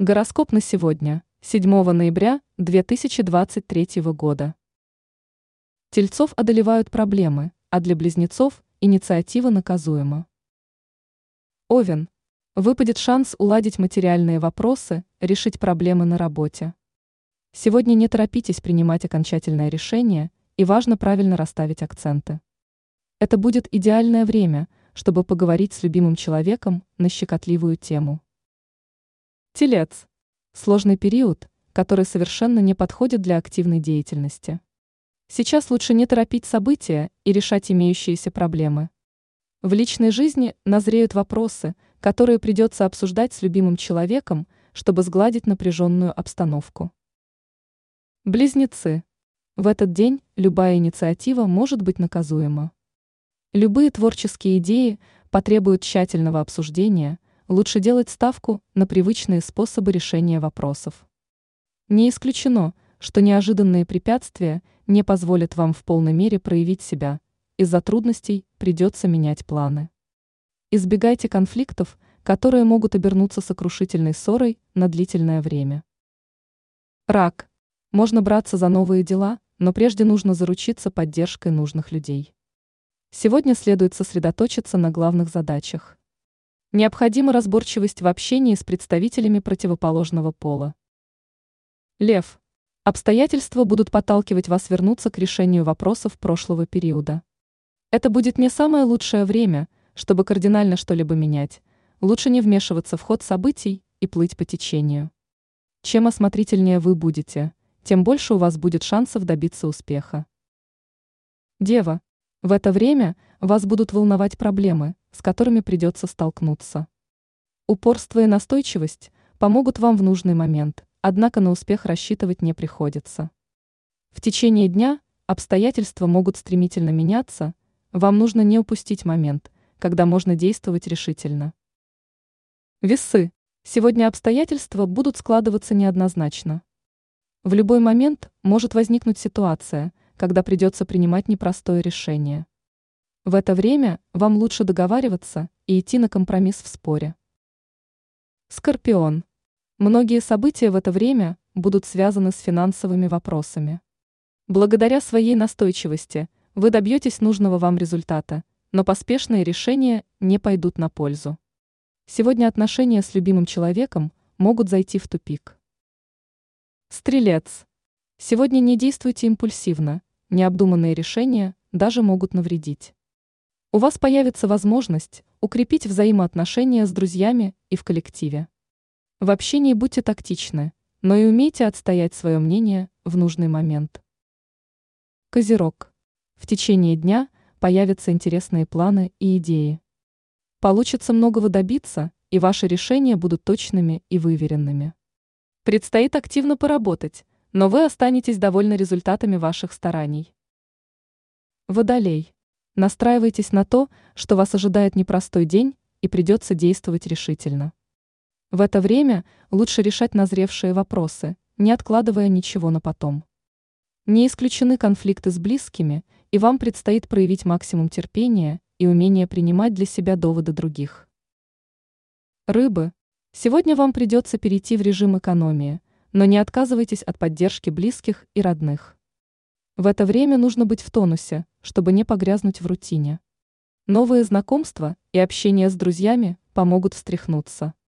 Гороскоп на сегодня, 7 ноября 2023 года. Тельцов одолевают проблемы, а для близнецов инициатива наказуема. Овен. Выпадет шанс уладить материальные вопросы, решить проблемы на работе. Сегодня не торопитесь принимать окончательное решение и важно правильно расставить акценты. Это будет идеальное время, чтобы поговорить с любимым человеком на щекотливую тему. Телец. Сложный период, который совершенно не подходит для активной деятельности. Сейчас лучше не торопить события и решать имеющиеся проблемы. В личной жизни назреют вопросы, которые придется обсуждать с любимым человеком, чтобы сгладить напряженную обстановку. Близнецы. В этот день любая инициатива может быть наказуема. Любые творческие идеи потребуют тщательного обсуждения – лучше делать ставку на привычные способы решения вопросов. Не исключено, что неожиданные препятствия не позволят вам в полной мере проявить себя, из-за трудностей придется менять планы. Избегайте конфликтов, которые могут обернуться сокрушительной ссорой на длительное время. Рак. Можно браться за новые дела, но прежде нужно заручиться поддержкой нужных людей. Сегодня следует сосредоточиться на главных задачах. Необходима разборчивость в общении с представителями противоположного пола. Лев. Обстоятельства будут подталкивать вас вернуться к решению вопросов прошлого периода. Это будет не самое лучшее время, чтобы кардинально что-либо менять. Лучше не вмешиваться в ход событий и плыть по течению. Чем осмотрительнее вы будете, тем больше у вас будет шансов добиться успеха. Дева. В это время вас будут волновать проблемы, с которыми придется столкнуться. Упорство и настойчивость помогут вам в нужный момент, однако на успех рассчитывать не приходится. В течение дня обстоятельства могут стремительно меняться, вам нужно не упустить момент, когда можно действовать решительно. Весы. Сегодня обстоятельства будут складываться неоднозначно. В любой момент может возникнуть ситуация, когда придется принимать непростое решение. В это время вам лучше договариваться и идти на компромисс в споре. Скорпион. Многие события в это время будут связаны с финансовыми вопросами. Благодаря своей настойчивости вы добьетесь нужного вам результата, но поспешные решения не пойдут на пользу. Сегодня отношения с любимым человеком могут зайти в тупик. Стрелец. Сегодня не действуйте импульсивно, необдуманные решения даже могут навредить. У вас появится возможность укрепить взаимоотношения с друзьями и в коллективе. В общении будьте тактичны, но и умейте отстоять свое мнение в нужный момент. Козерог. В течение дня появятся интересные планы и идеи. Получится многого добиться, и ваши решения будут точными и выверенными. Предстоит активно поработать, но вы останетесь довольны результатами ваших стараний. Водолей. Настраивайтесь на то, что вас ожидает непростой день и придется действовать решительно. В это время лучше решать назревшие вопросы, не откладывая ничего на потом. Не исключены конфликты с близкими, и вам предстоит проявить максимум терпения и умение принимать для себя доводы других. Рыбы. Сегодня вам придется перейти в режим экономии, но не отказывайтесь от поддержки близких и родных. В это время нужно быть в тонусе, чтобы не погрязнуть в рутине. Новые знакомства и общение с друзьями помогут встряхнуться.